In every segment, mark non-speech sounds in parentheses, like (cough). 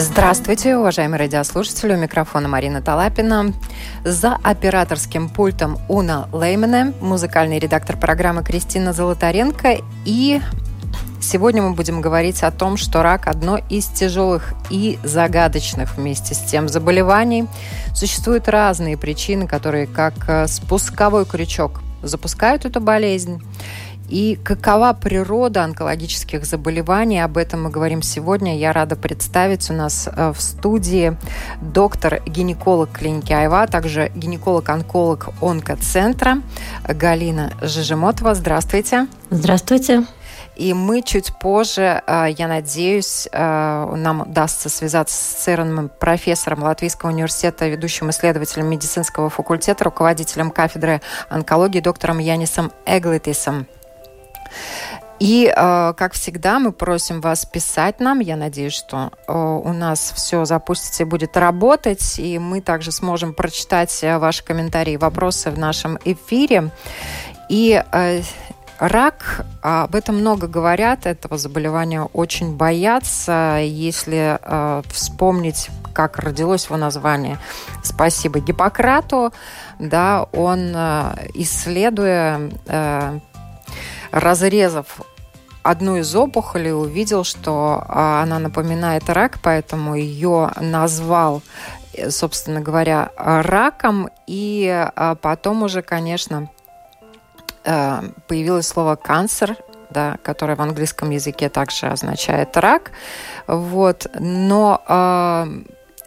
Здравствуйте, уважаемые радиослушатели. У микрофона Марина Талапина. За операторским пультом Уна Леймене, музыкальный редактор программы Кристина Золотаренко. И сегодня мы будем говорить о том, что рак – одно из тяжелых и загадочных вместе с тем заболеваний. Существуют разные причины, которые как э, спусковой крючок запускают эту болезнь. И какова природа онкологических заболеваний, об этом мы говорим сегодня. Я рада представить у нас э, в студии доктор-гинеколог клиники Айва, а также гинеколог-онколог онкоцентра Галина Жижемотова. Здравствуйте. Здравствуйте. И мы чуть позже, э, я надеюсь, э, нам удастся связаться с церным профессором Латвийского университета, ведущим исследователем медицинского факультета, руководителем кафедры онкологии доктором Янисом Эглитисом. И, э, как всегда, мы просим вас писать нам. Я надеюсь, что э, у нас все запустится и будет работать, и мы также сможем прочитать э, ваши комментарии и вопросы в нашем эфире. И Рак, об этом много говорят, этого заболевания очень боятся. Если э, вспомнить, как родилось его название, спасибо Гиппократу, да, он, исследуя э, разрезав одну из опухолей, увидел, что а, она напоминает рак, поэтому ее назвал, э, собственно говоря, раком. И а, потом уже, конечно, э, появилось слово «канцер», да, которое в английском языке также означает рак. Вот. Но а,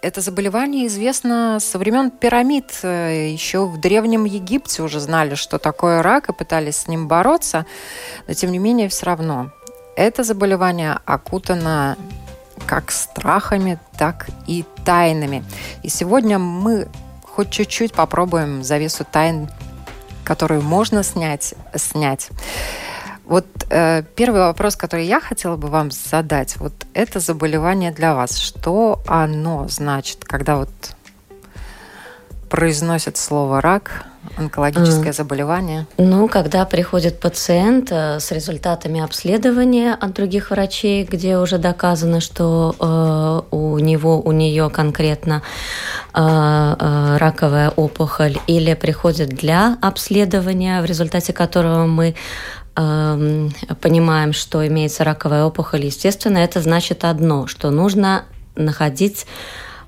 это заболевание известно со времен пирамид. Еще в Древнем Египте уже знали, что такое рак, и пытались с ним бороться. Но, тем не менее, все равно это заболевание окутано как страхами, так и тайнами. И сегодня мы хоть чуть-чуть попробуем завесу тайн, которую можно снять, снять. Вот э, первый вопрос, который я хотела бы вам задать, вот это заболевание для вас. Что оно значит, когда вот произносят слово рак, онкологическое заболевание? Ну, когда приходит пациент э, с результатами обследования от других врачей, где уже доказано, что э, у него, у нее конкретно э, э, раковая опухоль, или приходит для обследования, в результате которого мы понимаем, что имеется раковая опухоль, естественно, это значит одно, что нужно находить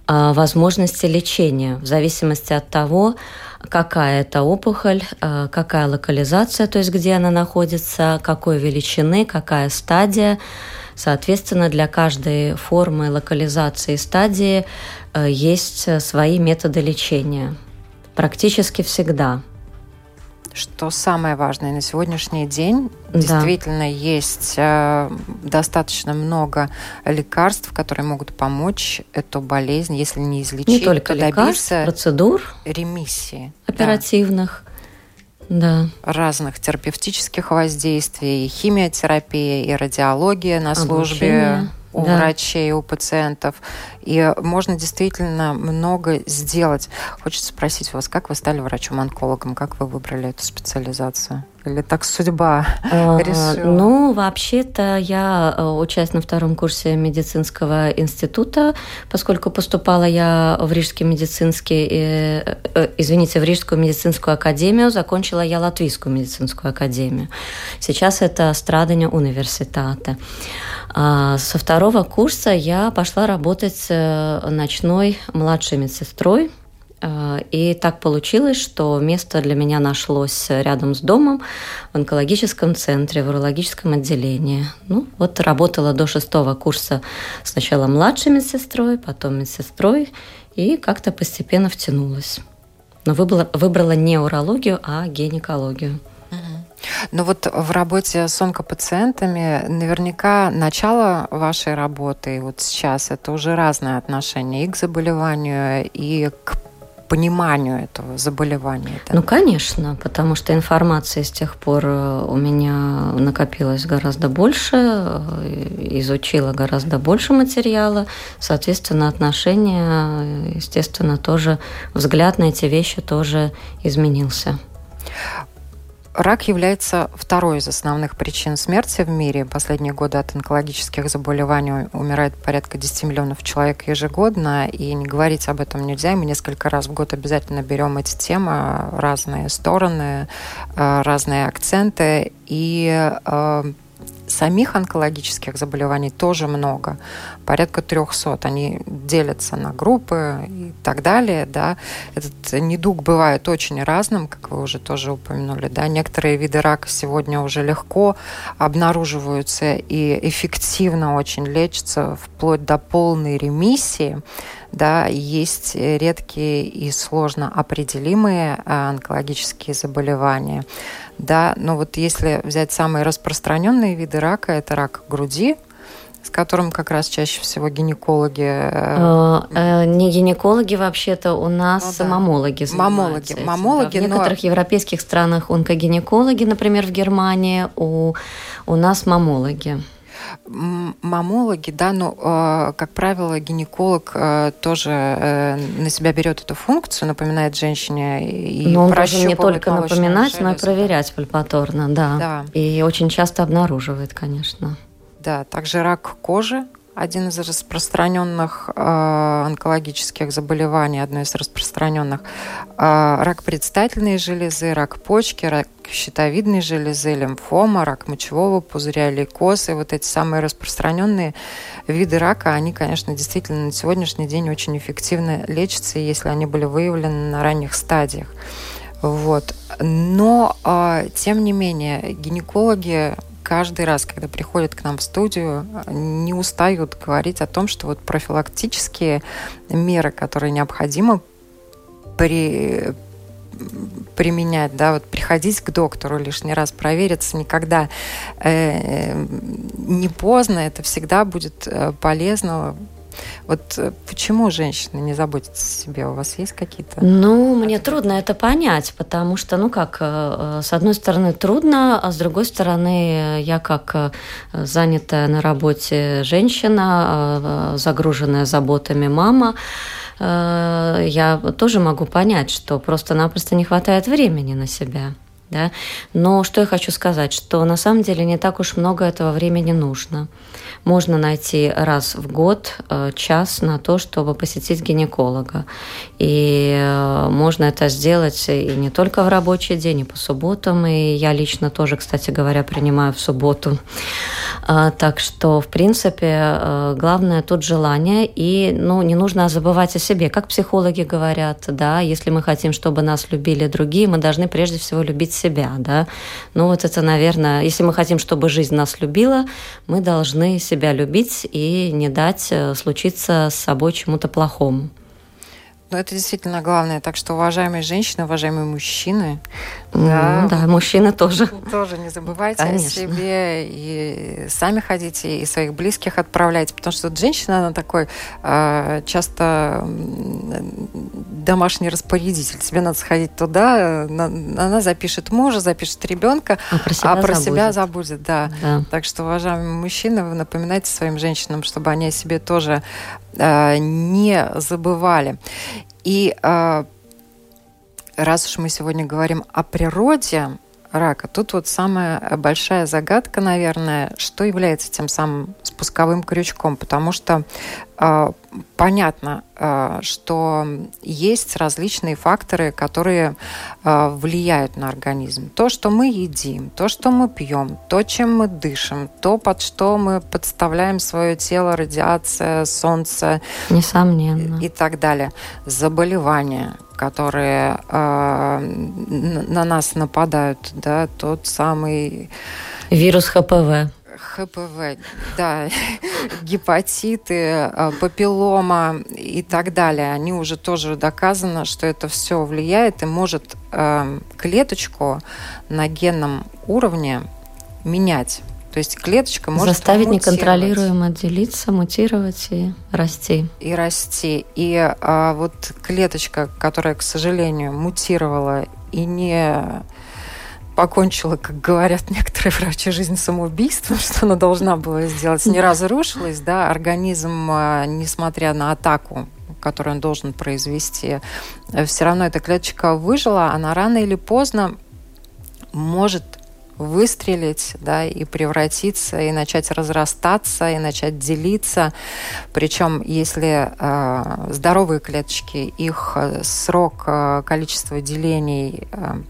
а, возможности лечения в зависимости от того, какая это опухоль, а, какая локализация, то есть где она находится, какой величины, какая стадия. Соответственно, для каждой формы локализации стадии а, есть свои методы лечения. Практически всегда – что самое важное на сегодняшний день да. действительно есть э, достаточно много лекарств, которые могут помочь эту болезнь, если не излечить, не только то лекарств, процедур, ремиссии оперативных. Да. разных терапевтических воздействий, и химиотерапия, и радиология на службе. У да. врачей, у пациентов. И можно действительно много сделать. Хочется спросить вас, как вы стали врачом-онкологом? Как вы выбрали эту специализацию? Или так судьба а, решила? Ну, вообще-то я э, учась на втором курсе медицинского института, поскольку поступала я в Рижский медицинский, э, э, извините, в Рижскую медицинскую академию, закончила я Латвийскую медицинскую академию. Сейчас это Страдания университета. А со второго курса я пошла работать ночной младшей медсестрой Э, и так получилось, что место для меня нашлось рядом с домом в онкологическом центре, в урологическом отделении. Ну, вот работала до шестого курса сначала младшей медсестрой, потом медсестрой, и как-то постепенно втянулась. Но выбрала, выбрала не урологию, а гинекологию. Но вот в работе с онкопациентами наверняка начало вашей работы, вот сейчас, это уже разное отношение и к заболеванию, и к пониманию этого заболевания? Да? Ну, конечно, потому что информации с тех пор э, у меня накопилось гораздо больше, э, изучила гораздо больше материала, соответственно, отношения, естественно, тоже взгляд на эти вещи тоже изменился. Рак является второй из основных причин смерти в мире. Последние годы от онкологических заболеваний умирает порядка 10 миллионов человек ежегодно, и не говорить об этом нельзя. Мы несколько раз в год обязательно берем эти темы, разные стороны, э, разные акценты, и э, самих онкологических заболеваний тоже много, порядка 300. Они делятся на группы и так далее. Да. Этот недуг бывает очень разным, как вы уже тоже упомянули. Да. Некоторые виды рака сегодня уже легко обнаруживаются и эффективно очень лечатся вплоть до полной ремиссии да, есть редкие и сложно определимые а, онкологические заболевания, да, но вот если взять самые распространенные виды рака, это рак груди, с которым как раз чаще всего гинекологи... Э, э, э не гинекологи вообще-то, у нас ну, да. мамологи Мамологи, этим, мамологи. Да. В некоторых но... европейских странах онкогинекологи, например, в Германии, у, у нас мамологи мамологи, да, ну, э, как правило, гинеколог э, тоже э, на себя берет эту функцию, напоминает женщине и Но он должен не только напоминать, железу. но и проверять пальпаторно, да. да. И очень часто обнаруживает, конечно. Да, также рак кожи, один из распространенных э, онкологических заболеваний, одно из распространенных. Э, рак предстательной железы, рак почки, рак щитовидной железы, лимфома, рак мочевого пузыря, лейкоз. И вот эти самые распространенные виды рака, они, конечно, действительно на сегодняшний день очень эффективно лечатся, если они были выявлены на ранних стадиях. Вот. Но, э, тем не менее, гинекологи каждый раз, когда приходят к нам в студию, не устают говорить о том, что вот профилактические меры, которые необходимо при, применять, да, вот приходить к доктору лишний раз провериться никогда э, не поздно, это всегда будет э, полезно вот э, почему женщины не заботятся о себе? У вас есть какие-то? Ну, мне трудно это понять, потому что, ну как, э, э, с одной стороны трудно, а с другой стороны я как занятая на работе женщина, загруженная заботами мама, я тоже могу понять, что просто-напросто не хватает времени на себя. Да? Но что я хочу сказать, что на самом деле не так уж много этого времени нужно можно найти раз в год э, час на то, чтобы посетить гинеколога. И э, можно это сделать и не только в рабочий день, и по субботам. И я лично тоже, кстати говоря, принимаю в субботу. А, так что, в принципе, э, главное тут желание. И ну, не нужно забывать о себе. Как психологи говорят, да, если мы хотим, чтобы нас любили другие, мы должны прежде всего любить себя. Да? Ну вот это, наверное, если мы хотим, чтобы жизнь нас любила, мы должны себя любить и не дать э, случиться с собой чему-то плохому. Ну, это действительно главное. Так что, уважаемые женщины, уважаемые мужчины, да, да, мужчины тоже. Тоже не забывайте Конечно. о себе и сами ходите, и своих близких отправляйте, потому что вот женщина, она такой э, часто домашний распорядитель. Тебе надо сходить туда, она запишет мужа, запишет ребенка, а про себя, а про забудет. себя забудет. Да. да. Так что, уважаемые мужчины, вы напоминайте своим женщинам, чтобы они о себе тоже не забывали. И э, раз уж мы сегодня говорим о природе рака, тут вот самая большая загадка, наверное, что является тем самым спусковым крючком, потому что э, понятно, э, что есть различные факторы, которые э, влияют на организм. То, что мы едим, то, что мы пьем, то, чем мы дышим, то, под что мы подставляем свое тело, радиация, солнце. Несомненно. И, так далее. Заболевания, которые на нас нападают, да, тот самый вирус ХПВ. ХПВ, да, (laughs) гепатиты, э, папиллома и так далее, они уже тоже доказано, что это все влияет и может э, клеточку на генном уровне менять. То есть клеточка может Заставить неконтролируемо делиться, мутировать и расти. И расти. И а, вот клеточка, которая, к сожалению, мутировала и не покончила, как говорят некоторые врачи, жизнь самоубийством, (laughs) что она должна была сделать, не разрушилась, да, организм, а, несмотря на атаку которую он должен произвести, все равно эта клеточка выжила, она рано или поздно может выстрелить, да, и превратиться, и начать разрастаться, и начать делиться. Причем, если э, здоровые клеточки, их э, срок, э, количество делений э,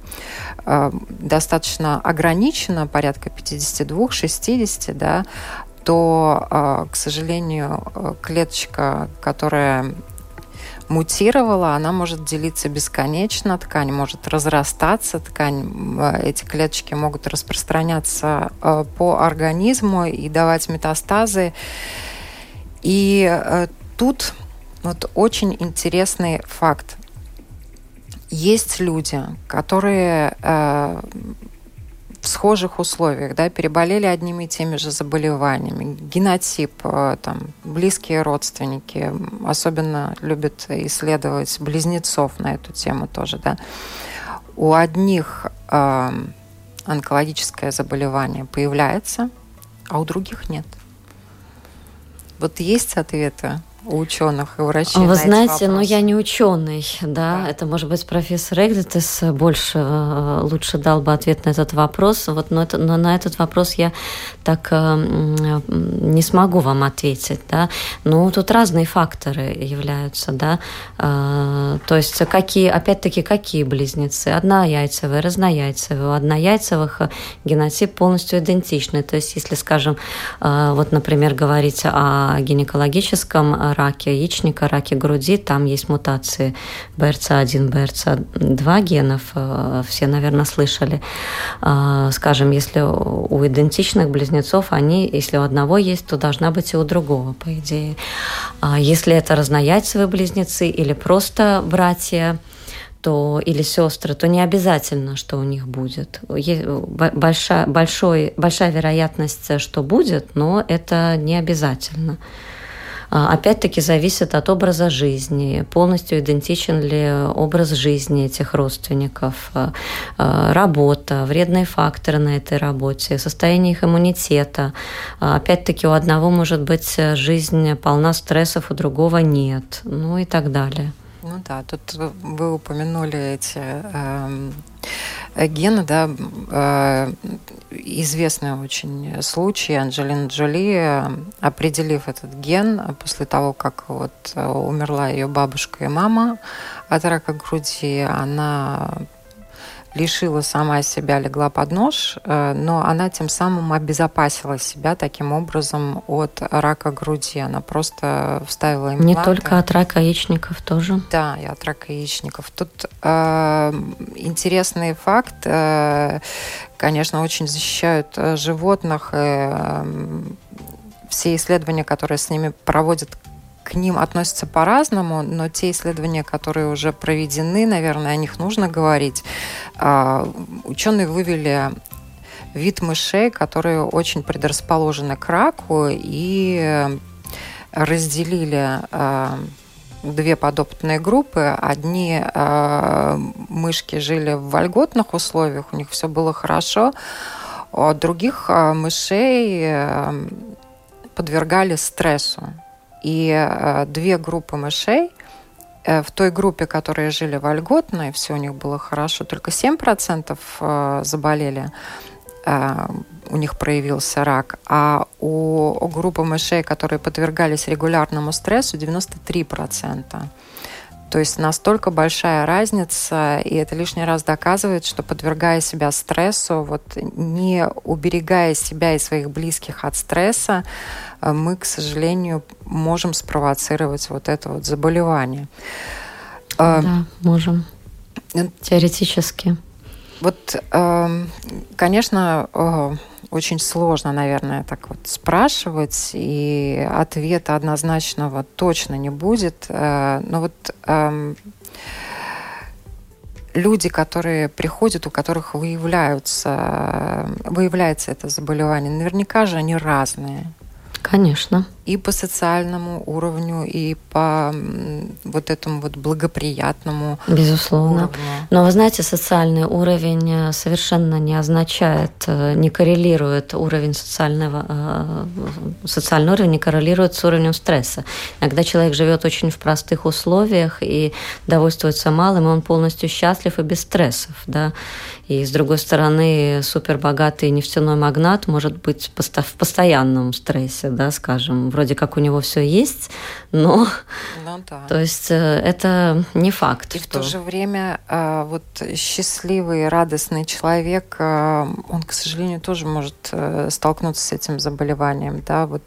э, достаточно ограничено, порядка 52-60, да, то, к сожалению, клеточка, которая мутировала, она может делиться бесконечно, ткань может разрастаться, ткань, эти клеточки могут распространяться э, по организму и давать метастазы. И э, тут вот очень интересный факт. Есть люди, которые э, в схожих условиях, да, переболели одними и теми же заболеваниями, генотип, э, там, близкие родственники, особенно любят исследовать близнецов на эту тему тоже, да. У одних э, онкологическое заболевание появляется, а у других нет. Вот есть ответы у ученых и врачей? Вы знаете, ну я не ученый, да? да, это может быть профессор Экзитес больше э, лучше дал бы ответ на этот вопрос. Вот, но, это, но на этот вопрос я так э, не смогу вам ответить, да. Ну тут разные факторы являются, да. Э, то есть какие, опять-таки, какие близнецы? Однояйцевые, разнояйцевые. У однояйцевых генотип полностью идентичный. То есть если, скажем, вот, например, говорить о гинекологическом раке яичника, раке груди, там есть мутации BRCA1, BRCA2 генов, э, все, наверное, слышали. А, скажем, если у идентичных близнецов они, если у одного есть, то должна быть и у другого, по идее. А если это разнояйцевые близнецы или просто братья, то, или сестры, то не обязательно, что у них будет. Есть большая, большой, большая вероятность, что будет, но это не обязательно. А, опять-таки зависит от образа жизни, полностью идентичен ли образ жизни этих родственников, а, а, работа, вредные факторы на этой работе, состояние их иммунитета. Опять-таки у одного может быть жизнь полна стрессов, у другого нет, ну и так далее. Ну да, тут вы упомянули эти э, гены, да, э, известный очень случай Анджелина Джоли, определив этот ген после того, как вот умерла ее бабушка и мама от рака груди, она лишила сама себя, легла под нож, э, но она тем самым обезопасила себя таким образом от рака груди. Она просто вставила импланты. Не только от рака яичников тоже. Да, и от рака яичников. Тут э, интересный факт. Э, конечно, очень защищают э, животных. Э, все исследования, которые с ними проводят к ним относятся по-разному, но те исследования, которые уже проведены, наверное, о них нужно говорить. А, ученые вывели вид мышей, которые очень предрасположены к раку, и разделили а, две подопытные группы. Одни э, мышки жили в вольготных условиях, у них все было хорошо, а других э, мышей э, подвергали стрессу. И э, две группы мышей. Э, в той группе, которые жили вольготно, и все у них было хорошо, только 7% э, заболели, у них проявился рак, а у группы мышей, которые подвергались регулярному стрессу, 93%. То есть настолько большая разница, и это лишний раз доказывает, что подвергая себя стрессу, вот не уберегая себя и своих близких от стресса, Э, мы, к сожалению, можем спровоцировать вот это вот заболевание. Э, да, можем. Э, Теоретически. Вот, эм, конечно, очень сложно, наверное, так вот спрашивать, и ответа однозначного точно не будет. Но вот эм, люди, которые приходят, у которых выявляются, выявляется это заболевание, наверняка же они разные. Конечно и по социальному уровню, и по вот этому вот благоприятному Безусловно. уровню. Но вы знаете, социальный уровень э, совершенно не означает, э, не коррелирует уровень социального, э, социальный уровень не коррелирует с уровнем стресса. Иногда человек живет очень в простых условиях и довольствуется малым, и он полностью счастлив и без стрессов. Да? И с другой стороны, супербогатый нефтяной магнат может быть в постоянном стрессе, да, скажем, вроде как у него все есть, но ну, да. (laughs) то есть э, это не факт. И что... в то же время э, вот счастливый, радостный человек, э, он, к сожалению, тоже может столкнуться с этим заболеванием, да, вот.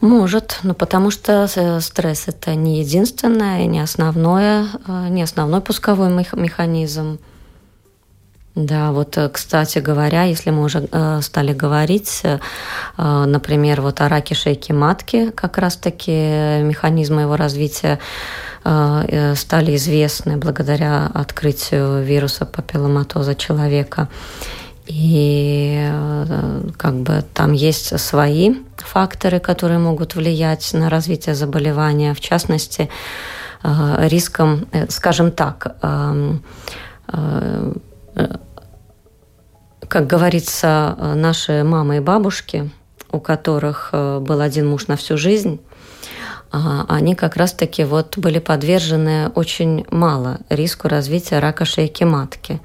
Может, но потому что стресс это не единственное, не основное, не основной пусковой механизм. Да, вот, э, кстати говоря, если мы уже э, стали говорить, э, например, вот о раке шейки матки, как раз-таки механизмы его развития стали известны благодаря открытию вируса папилломатоза человека. И как бы там есть свои факторы, которые могут влиять на развитие заболевания, в частности, риском, скажем так, эм, как говорится, наши мамы и бабушки, у которых э, был один муж на всю жизнь, а, они как раз-таки вот были подвержены очень мало риску развития рака шейки матки.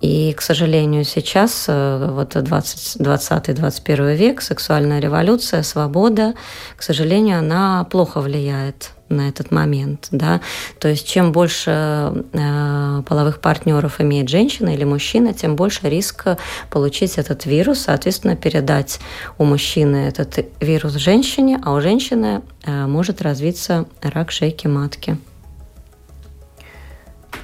И, к сожалению, сейчас, э, вот 20-21 век, сексуальная революция, свобода, к сожалению, она плохо влияет на этот момент, да, то есть чем больше э, половых партнеров имеет женщина или мужчина, тем больше риска получить этот вирус, соответственно, передать у мужчины этот вирус женщине, а у женщины э, может развиться рак шейки матки.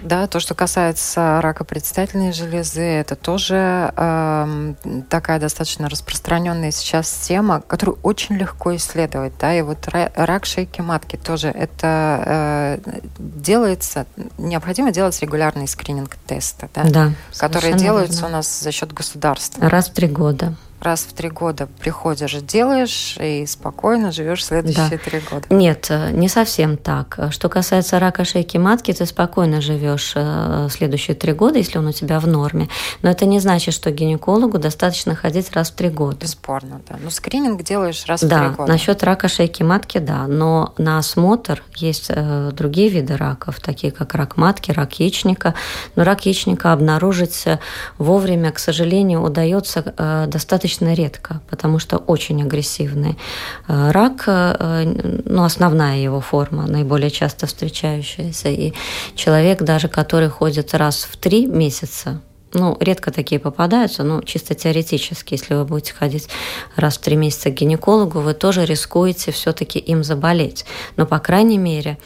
Да, то, что касается рака предстательной железы, это тоже э, такая достаточно распространенная сейчас тема, которую очень легко исследовать. Да, и вот рак шейки матки тоже это э, делается, необходимо делать регулярный скрининг теста, да, да которые делаются верно. у нас за счет государства. Раз в три года раз в три года приходишь, делаешь и спокойно живешь следующие да. три года. Нет, э, не совсем так. Что касается рака шейки матки, ты спокойно живешь э, следующие три года, если он у тебя в норме. Но это не значит, что гинекологу достаточно ходить раз в три года. Бесспорно, да. Ну, скрининг делаешь раз да, в три года. Да, насчет рака шейки матки, да. Но на осмотр есть э, другие виды раков, такие как рак матки, рак яичника. Но рак яичника обнаружить вовремя, к сожалению, удается достаточно достаточно редко, потому что очень агрессивный. Э, рак, э, ну, основная его форма, наиболее часто встречающаяся. И человек даже, который ходит раз в три месяца, ну, редко такие попадаются, но чисто теоретически, если вы будете ходить раз в три месяца к гинекологу, вы тоже рискуете все-таки им заболеть. Но, по крайней мере,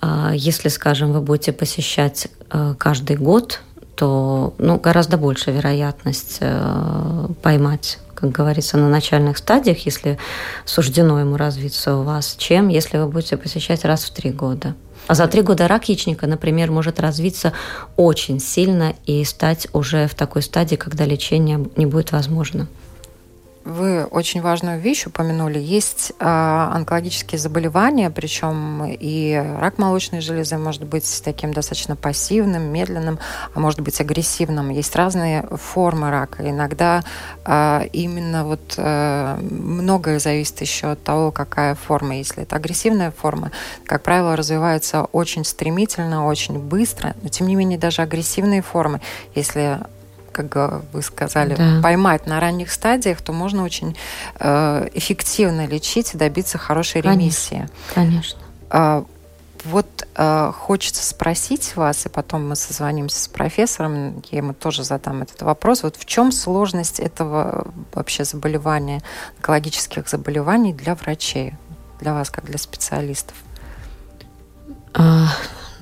э, если, скажем, вы будете посещать каждый год то ну, гораздо больше вероятность э, поймать как говорится, на начальных стадиях, если суждено ему развиться у вас, чем если вы будете посещать раз в три года. А за три года рак яичника, например, может развиться очень сильно и стать уже в такой стадии, когда лечение не будет возможно. Вы очень важную вещь упомянули. Есть э, онкологические заболевания, причем и рак молочной железы может быть таким достаточно пассивным, медленным, а может быть агрессивным. Есть разные формы рака. Иногда э, именно вот э, многое зависит еще от того, какая форма. Если это агрессивная форма, как правило, развивается очень стремительно, очень быстро. Но тем не менее даже агрессивные формы, если как вы сказали, да. поймать на ранних стадиях, то можно очень э, эффективно лечить и добиться хорошей ремиссии. Конечно. Э, вот э, хочется спросить вас, и потом мы созвонимся с профессором, я ему тоже задам этот вопрос. Вот в чем сложность этого вообще заболевания, онкологических заболеваний для врачей, для вас как для специалистов? А,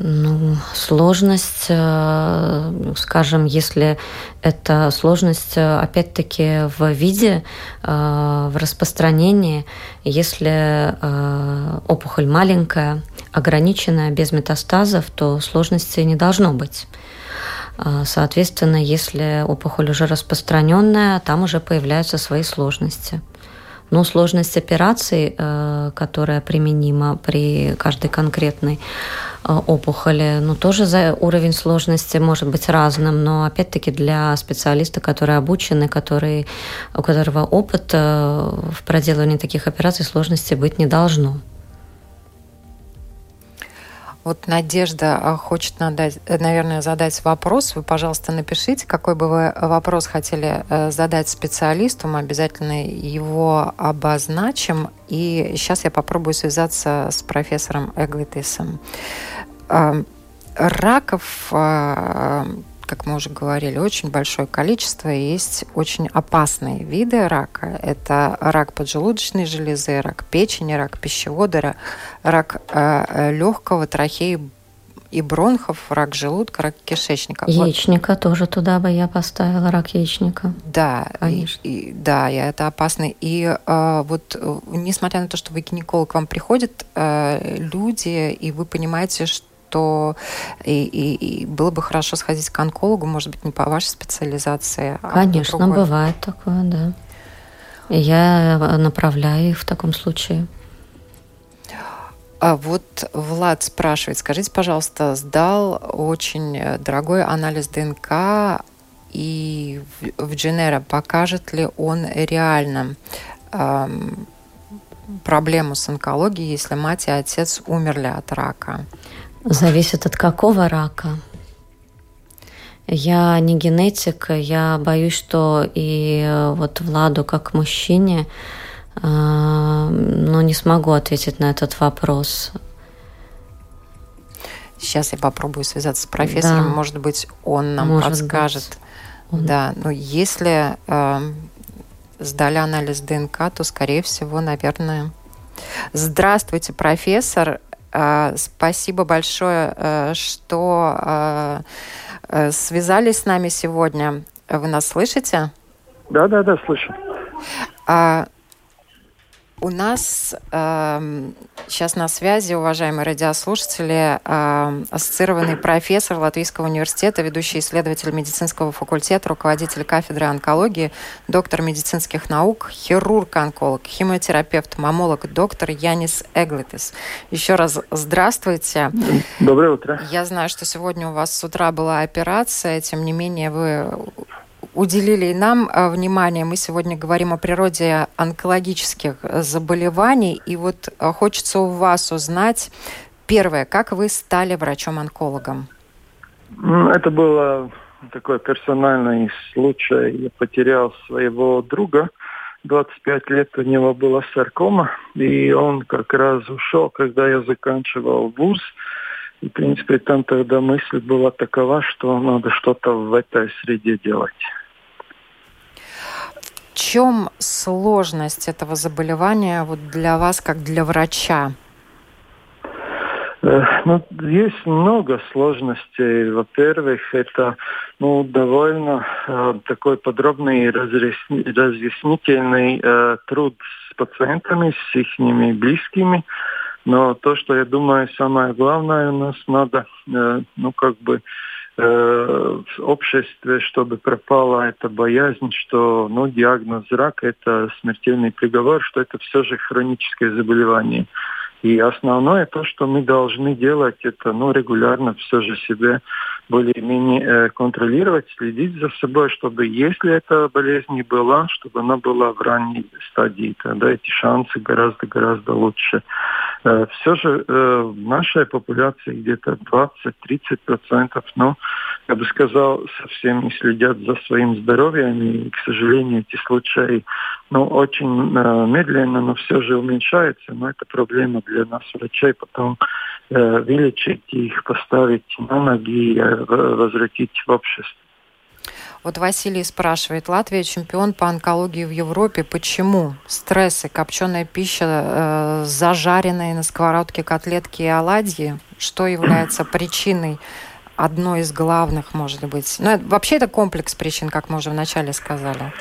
ну, сложность, э, скажем, если это сложность, э, опять-таки, в виде, э, в распространении, если опухоль маленькая, ограниченная, без метастазов, то сложности не должно быть. Соответственно, если опухоль уже распространенная, там уже появляются свои сложности. Но сложность операции, которая применима при каждой конкретной опухоли, ну, тоже за уровень сложности может быть разным, но опять-таки для специалиста, который обученный, который, у которого опыт э, в проделывании таких операций сложности быть не должно. Вот Надежда а, хочет, надать, э, наверное, задать вопрос. Вы, пожалуйста, напишите, какой бы вы вопрос хотели э, задать специалисту. Мы обязательно его обозначим. И сейчас я попробую связаться с профессором Эглитисом. Раков а, как мы уже говорили, очень большое количество. Есть очень опасные виды рака. Это рак поджелудочной железы, рак печени, рак пищевода, рак э, легкого, трахеи и бронхов, рак желудка, рак кишечника. Яичника вот. тоже туда бы я поставила, рак яичника. Да, Конечно. И, и, да, и это опасно. И э, вот несмотря на то, что вы гинеколог, к вам приходят э, люди, и вы понимаете, что то и, и, и было бы хорошо сходить к онкологу, может быть, не по вашей специализации. А Конечно, а бывает такое, да. И я направляю их в таком случае. А вот Влад спрашивает, скажите, пожалуйста, сдал очень дорогой анализ ДНК и в Дженера покажет ли он реально эм, проблему с онкологией, если мать и отец умерли от рака? Зависит от какого рака. Я не генетик, я боюсь, что и э, вот Владу как мужчине, э, но не смогу ответить на этот вопрос. Сейчас я попробую связаться с профессором, да. может быть, он нам может подскажет. Быть. Да, но если э, сдали анализ ДНК, то, скорее всего, наверное. Здравствуйте, профессор. А, спасибо большое, э, что э, э, связались с нами сегодня. Вы нас слышите? Да, да, да, слышу. У нас э, сейчас на связи, уважаемые радиослушатели, э, ассоциированный профессор Латвийского университета, ведущий исследователь медицинского факультета, руководитель кафедры онкологии, доктор медицинских наук, хирург-онколог, химиотерапевт, мамолог, доктор Янис Эглитис. Еще раз здравствуйте. Доброе утро. Я знаю, что сегодня у вас с утра была операция, тем не менее вы уделили и нам э, внимание. Мы сегодня говорим о природе онкологических заболеваний. И вот э, хочется у вас узнать, первое, как вы стали врачом-онкологом? Это было такой персональный случай. Я потерял своего друга. 25 лет у него была саркома, и он как раз ушел, когда я заканчивал вуз. И, в принципе, там тогда мысль была такова, что надо что-то в этой среде делать чем сложность этого заболевания вот для вас, как для врача? Э, ну, есть много сложностей. Во-первых, это ну, довольно э, такой подробный разъясни, разъяснительный э, труд с пациентами, с их близкими. Но то, что я думаю, самое главное, у нас надо, э, ну, как бы Э, в обществе, чтобы пропала эта боязнь, что ну, диагноз рак – это смертельный приговор, что это все же хроническое заболевание. И основное то, что мы должны делать, это ну, регулярно все же себе более-менее э, контролировать, следить за собой, чтобы если эта болезнь не была, чтобы она была в ранней стадии, тогда эти шансы гораздо-гораздо лучше. Э, все же э, в нашей популяции где-то 20-30%, но, я бы сказал, совсем не следят за своим здоровьем, и, к сожалению, эти случаи ну, очень э, медленно, но все же уменьшаются, но это проблема для нас, врачей, потом Э, вылечить их, поставить на ноги и э, возвратить в общество. Вот Василий спрашивает, Латвия чемпион по онкологии в Европе. Почему? Стрессы, копченая пища, э, зажаренные на сковородке котлетки и оладьи. Что является (clears throat) причиной? Одной из главных, может быть. Ну, вообще это комплекс причин, как мы уже вначале сказали.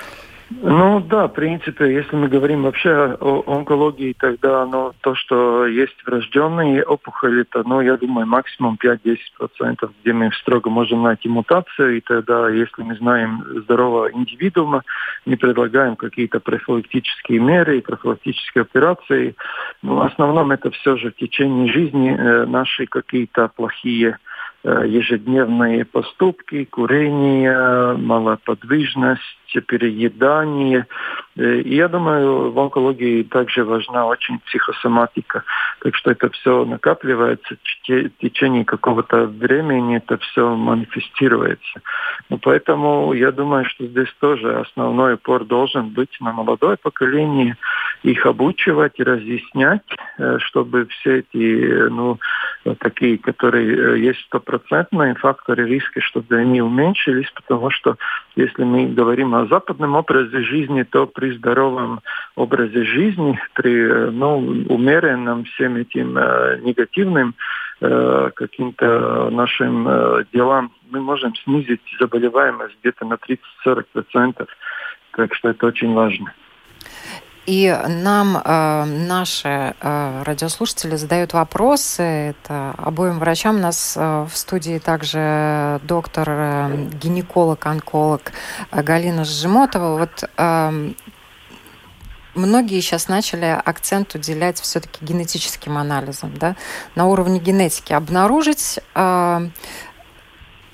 Ну да, в принципе, если мы говорим вообще о онкологии, тогда ну, то, что есть врожденные опухоли, то, ну, я думаю, максимум 5-10%, где мы строго можем найти мутацию, и тогда, если мы знаем здорового индивидуума, не предлагаем какие-то профилактические меры, профилактические операции. Но ну, в основном это все же в течение жизни э, наши какие-то плохие ежедневные поступки, курение, малоподвижность, переедание. Э, и я думаю, в онкологии также важна очень психосоматика. Так что это все накапливается в течение какого-то времени, это все манифестируется. Ну, поэтому я думаю, что здесь тоже основной упор должен быть на молодое поколение, их обучивать разъяснять, э, чтобы все эти, ну, такие, которые есть стопроцентные факторы риска, чтобы они уменьшились, потому что если мы говорим о западном образе жизни, то при здоровом образе жизни, при ну, умеренном всем этим э, негативным э, каким-то нашим э, делам мы можем снизить заболеваемость где-то на 30-40%. Так что это очень важно. И нам э, наши э, радиослушатели задают вопросы. Это обоим врачам. У нас э, в студии также доктор, э, гинеколог, онколог э, Галина Сжимотова. Вот э, многие сейчас начали акцент уделять все-таки генетическим анализам, да, на уровне генетики обнаружить э,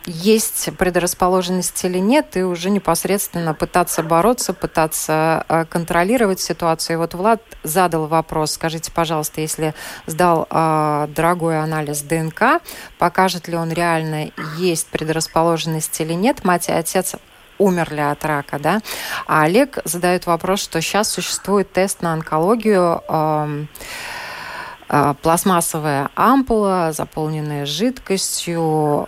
есть предрасположенность или нет, и уже непосредственно пытаться бороться, пытаться э, контролировать ситуацию. И вот Влад задал вопрос, скажите, пожалуйста, если сдал э, дорогой анализ ДНК, покажет ли он реально, есть предрасположенность или нет, мать и отец умерли от рака, да? А Олег задает вопрос, что сейчас существует тест на онкологию, э, пластмассовая ампула, заполненная жидкостью,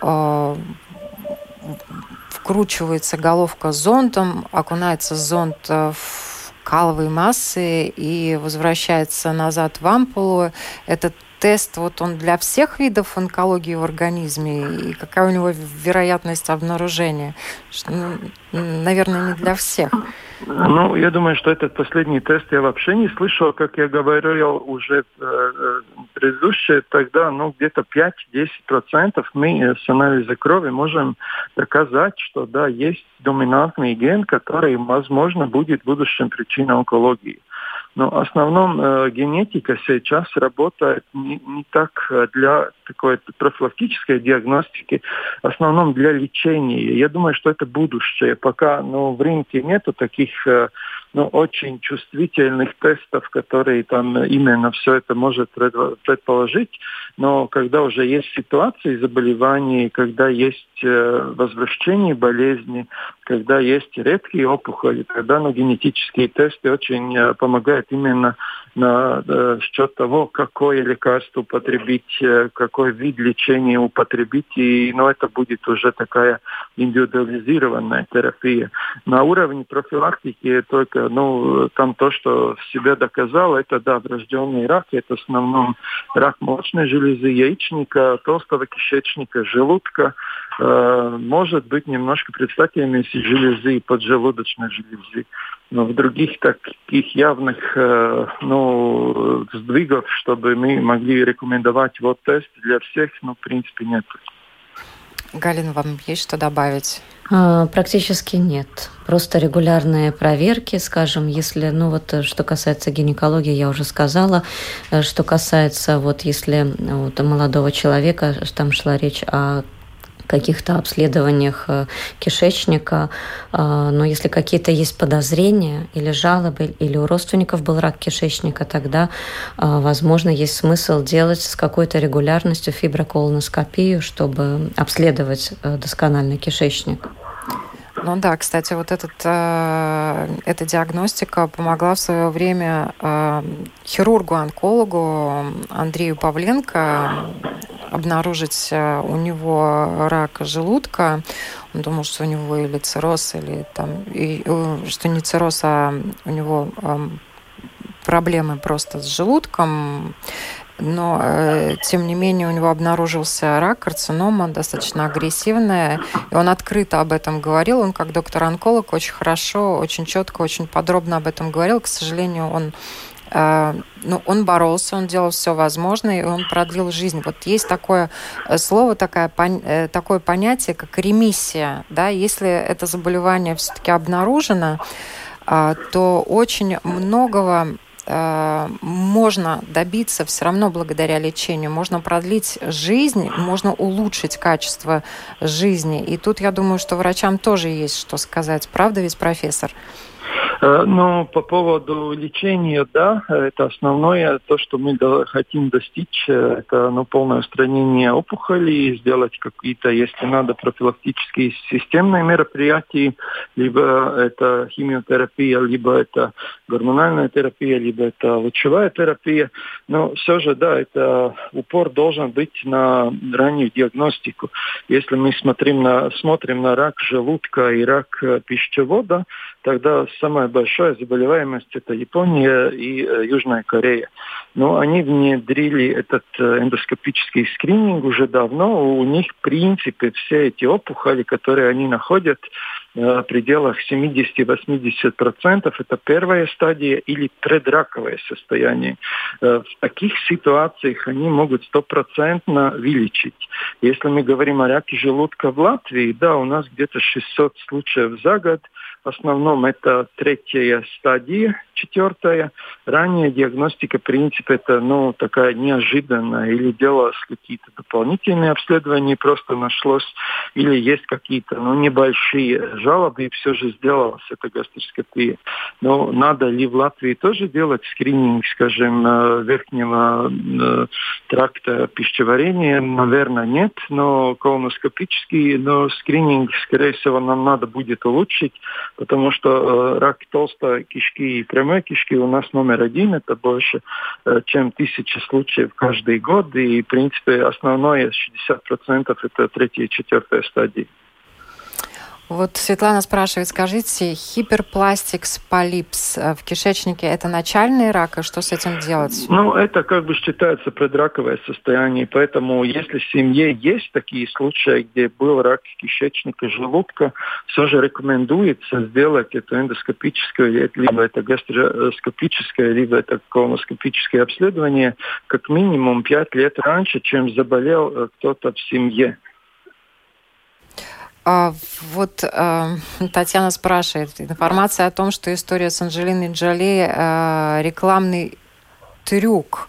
вкручивается головка зонтом, окунается зонт э, в каловые массы и возвращается назад в ампулу. Этот тест, вот он для всех видов онкологии в организме, и какая у него вероятность обнаружения? Наверное, не для всех. Ну, я думаю, что этот последний тест я вообще не слышал. Как я говорил уже э, э предыдущее, тогда ну, где-то 5-10% мы с анализа крови можем доказать, что да, есть доминантный ген, который, возможно, будет будущим причиной онкологии. Но в основном э, генетика сейчас работает не, не так э, для такой профилактической диагностики, в основном для лечения. Я думаю, что это будущее. Пока ну, в рынке нету таких э, ну, очень чувствительных тестов, которые там именно все это может предположить. Но когда уже есть ситуации заболеваний, когда есть э, возвращение болезни, когда есть редкие опухоли, тогда ну, генетические тесты очень э, помогают именно на э, счет того, какое лекарство употребить, какой вид лечения употребить, и ну, это будет уже такая индивидуализированная терапия. На уровне профилактики только, ну, там то, что в себе доказал, это, да, врожденный рак, это в основном рак молочной железы, яичника, толстого кишечника, желудка, э, может быть немножко представителями железы поджелудочной железы. Но в других таких явных э, ну, сдвигов, чтобы мы могли рекомендовать вот тест для всех, ну, в принципе, нет. Галина, вам есть что добавить? А, практически нет. Просто регулярные проверки, скажем, если, ну вот, э, что касается гинекологии, я уже сказала, э, что касается, вот, если вот, молодого человека, там шла речь о каких-то обследованиях э, кишечника, а, но если какие-то есть подозрения или жалобы, или у родственников был рак кишечника, тогда, а, возможно, есть смысл делать с какой-то регулярностью фиброколоноскопию, чтобы обследовать э, досконально кишечник. Ну да, кстати, вот этот, э, эта диагностика помогла в свое время э, хирургу-онкологу Андрею Павленко обнаружить э, у него рак желудка. Он думал, что у него или цирроз, или там, и, э, что не цирроз, а у него проблемы просто с желудком. но э, тем не менее у него обнаружился рак, карцинома, достаточно агрессивная, и он открыто об этом говорил, он как доктор-онколог очень хорошо, очень четко, очень подробно об этом говорил, к сожалению, он ну, он боролся, он делал все возможное, и он продлил жизнь. Вот есть такое э, слово, такое, э, такое понятие, как ремиссия. Да? Если это заболевание все-таки обнаружено, то очень многого Э, можно добиться все равно благодаря лечению. Можно продлить жизнь, можно улучшить качество жизни. И тут я думаю, что врачам тоже есть что сказать. Правда ведь, профессор? Ну, по поводу лечения, да, это основное, то, что мы хотим достичь, э, это ну, полное устранение опухолей, сделать какие-то, если надо, профилактические системные мероприятия, либо это химиотерапия, либо это гормональная терапия, либо это лучевая терапия. Но все же, да, это упор должен быть на раннюю диагностику. Если мы смотрим на, смотрим на рак желудка и рак э, пищевода, тогда самая большая заболеваемость это Япония и э, Южная Корея. Но они внедрили этот э, эндоскопический скрининг уже давно. У них, в принципе, все эти опухоли, которые они находят, э, в пределах 70-80% это первая стадия или предраковое состояние. В таких ситуациях они могут стопроцентно вылечить. Если мы говорим о раке желудка в Латвии, да, у нас где-то 600 случаев за год – основном это третья стадия, четвертая. Ранняя диагностика, в принципе, это ну, такая неожиданная. Или делалось какие-то дополнительные обследования, просто нашлось, или есть какие-то ну, небольшие жалобы, и все же сделалась эта гастроскопия. Но надо ли в Латвии тоже делать скрининг, скажем, э, верхнего э, тракта пищеварения? Наверное, нет, но колоноскопический, но скрининг, скорее всего, нам надо будет улучшить, потому что э, рак толстой кишки и прямой кишки у нас номер один, это больше, э, чем тысяча случаев каждый год, и, в принципе, основное 60% это третья и четвертая стадии. Вот Светлана спрашивает, скажите, хиперпластикс полипс э, в кишечнике – это начальный рак, и что с этим делать? Ну, это как бы считается предраковое состояние, поэтому если в семье есть такие случаи, где был рак кишечника, желудка, все же рекомендуется сделать это эндоскопическое, либо это гастроскопическое, либо это колоноскопическое обследование как минимум 5 лет раньше, чем заболел э, кто-то в семье. А, вот а, Татьяна спрашивает, информация о том, что история с Анджелиной Джоли а, рекламный трюк.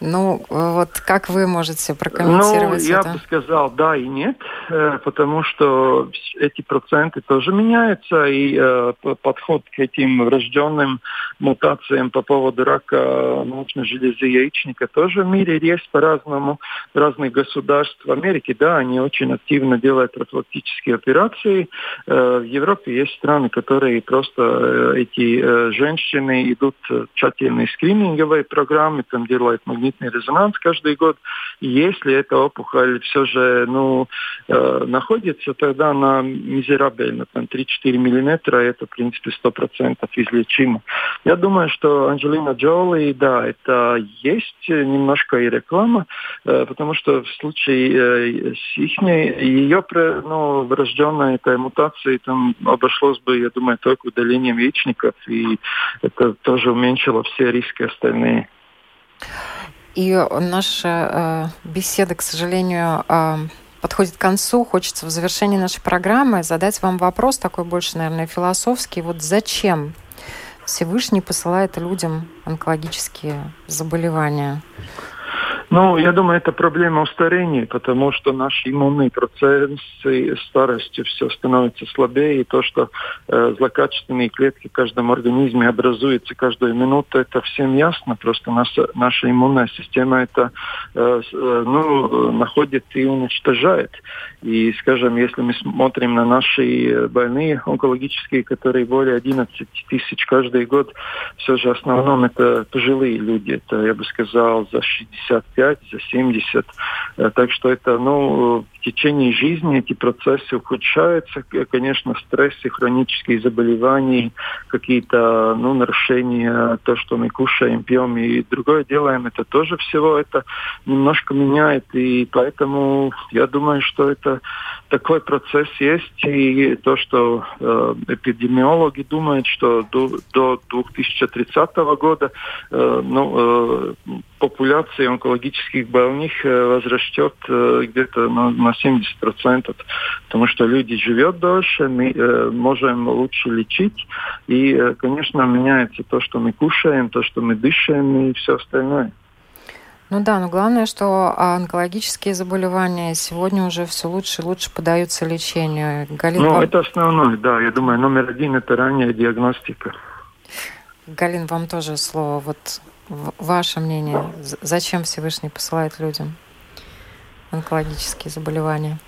Ну, вот как вы можете прокомментировать ну, я это? бы сказал да и нет, э, потому что эти проценты тоже меняются, и э, подход к этим врожденным мутациям по поводу рака молочной железы яичника тоже в мире есть по-разному. Разных государствах. В Америке, да, они очень активно делают профилактические операции. Э, в Европе есть страны, которые просто эти женщины идут тщательные скрининговые программы, там делают магнитный резонанс каждый год. И если эта опухоль все же ну, э, находится, тогда она мизерабельна, там 3-4 миллиметра, это, в принципе, 100% излечимо. Я думаю, что Анджелина Джоли, да, это есть немножко и реклама, э, потому что в случае э, с их, ее ну, врожденной этой мутацией там обошлось бы, я думаю, только удалением яичников, и это тоже уменьшило все риски остальные. И наша э, беседа, к сожалению, э, подходит к концу. Хочется в завершении нашей программы задать вам вопрос, такой больше, наверное, философский. Вот зачем Всевышний посылает людям онкологические заболевания? Ну, я думаю, это проблема старения, потому что наши иммунные процессы старостью все становится слабее, и то, что э, злокачественные клетки в каждом организме образуются каждую минуту, это всем ясно. Просто наша, наша иммунная система это э, э ну, находит и уничтожает. И, скажем, если мы смотрим на наши больные онкологические, которые более 11 тысяч каждый год, все же в основном это пожилые люди, это, я бы сказал, за 65 65, за 70. Так что это, ну, в течение жизни эти процессы ухудшаются. Конечно, стрессы, хронические заболевания, какие-то, ну, нарушения, то, что мы кушаем, пьем и другое делаем, это тоже всего это немножко меняет. И поэтому я думаю, что это такой процесс есть. И то, что э, эпидемиологи думают, что до, до 2030 года э, ну, э, популяция онкологических больных э, возрастет э, где-то на, на 70%, потому что люди живут дольше, мы э, можем лучше лечить. И, конечно, меняется то, что мы кушаем, то, что мы дышим и все остальное. Ну да, но главное, что онкологические заболевания сегодня уже все лучше и лучше подаются лечению. Галина, ну, это основное, да. Я думаю, номер один – это ранняя диагностика. Галин, вам тоже слово. Вот ваше мнение. Зачем Всевышний посылает людям онкологические заболевания?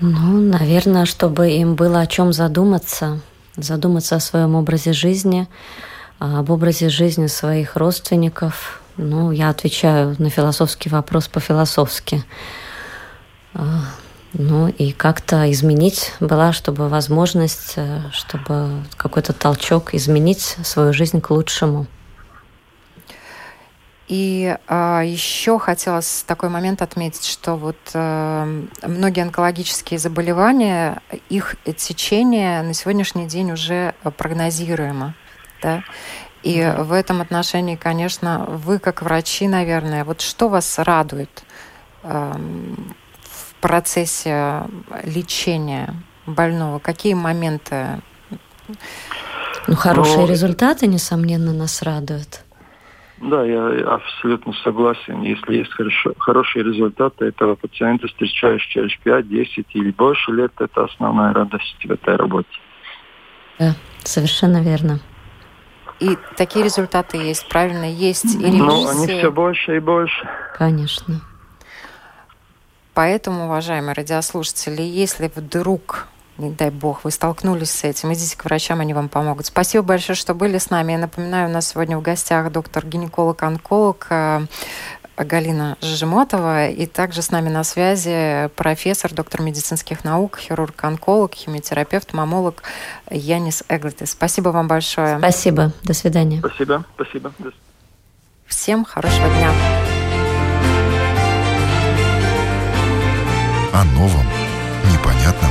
Ну, наверное, чтобы им было о чем задуматься, задуматься о своем образе жизни, об образе жизни своих родственников, ну, я отвечаю на философский вопрос по-философски. А, ну и как-то изменить была, чтобы возможность, э, чтобы какой-то толчок изменить свою жизнь к лучшему. И а, еще хотелось такой момент отметить, что вот а, многие онкологические заболевания, их течение на сегодняшний день уже прогнозируемо. Да? И mm в этом отношении, конечно, вы как врачи, наверное, вот что вас радует э, в процессе лечения больного? Какие моменты? Ну, хорошие Но... Результаты, несомненно, нас радуют. Да, я абсолютно согласен. Если есть хорошо, хорошие результаты этого пациента, встречаешь через 5, 10 или больше лет, это основная радость в этой работе. Да, совершенно верно. И такие результаты есть, правильно? Есть и ремиссии. Ну, они все больше и больше. Конечно. Поэтому, уважаемые радиослушатели, если вдруг не дай бог, вы столкнулись с этим, идите к врачам, они вам помогут. Спасибо большое, что были с нами. Я напоминаю, у нас сегодня в гостях доктор-гинеколог-онколог э, Галина Жижемотова. И также с нами на связи профессор, доктор медицинских наук, хирург-онколог, химиотерапевт, мамолог Янис Эглитис. Спасибо вам большое. Спасибо. До свидания. Спасибо. Спасибо. Всем хорошего дня. О новом, непонятном,